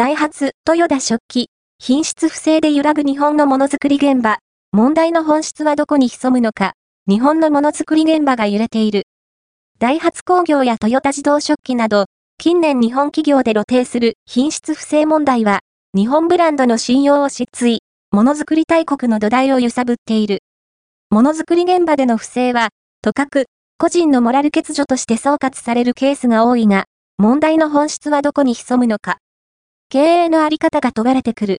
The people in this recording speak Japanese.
ダイハツ、豊田食器、品質不正で揺らぐ日本のものづくり現場。問題の本質はどこに潜むのか。日本のものづくり現場が揺れている。ダイハツ工業やトヨタ自動食器など、近年日本企業で露呈する品質不正問題は、日本ブランドの信用を失墜、ものづくり大国の土台を揺さぶっている。ものづくり現場での不正は、とかく、個人のモラル欠如として総括されるケースが多いが、問題の本質はどこに潜むのか。経営のあり方が問われてくる。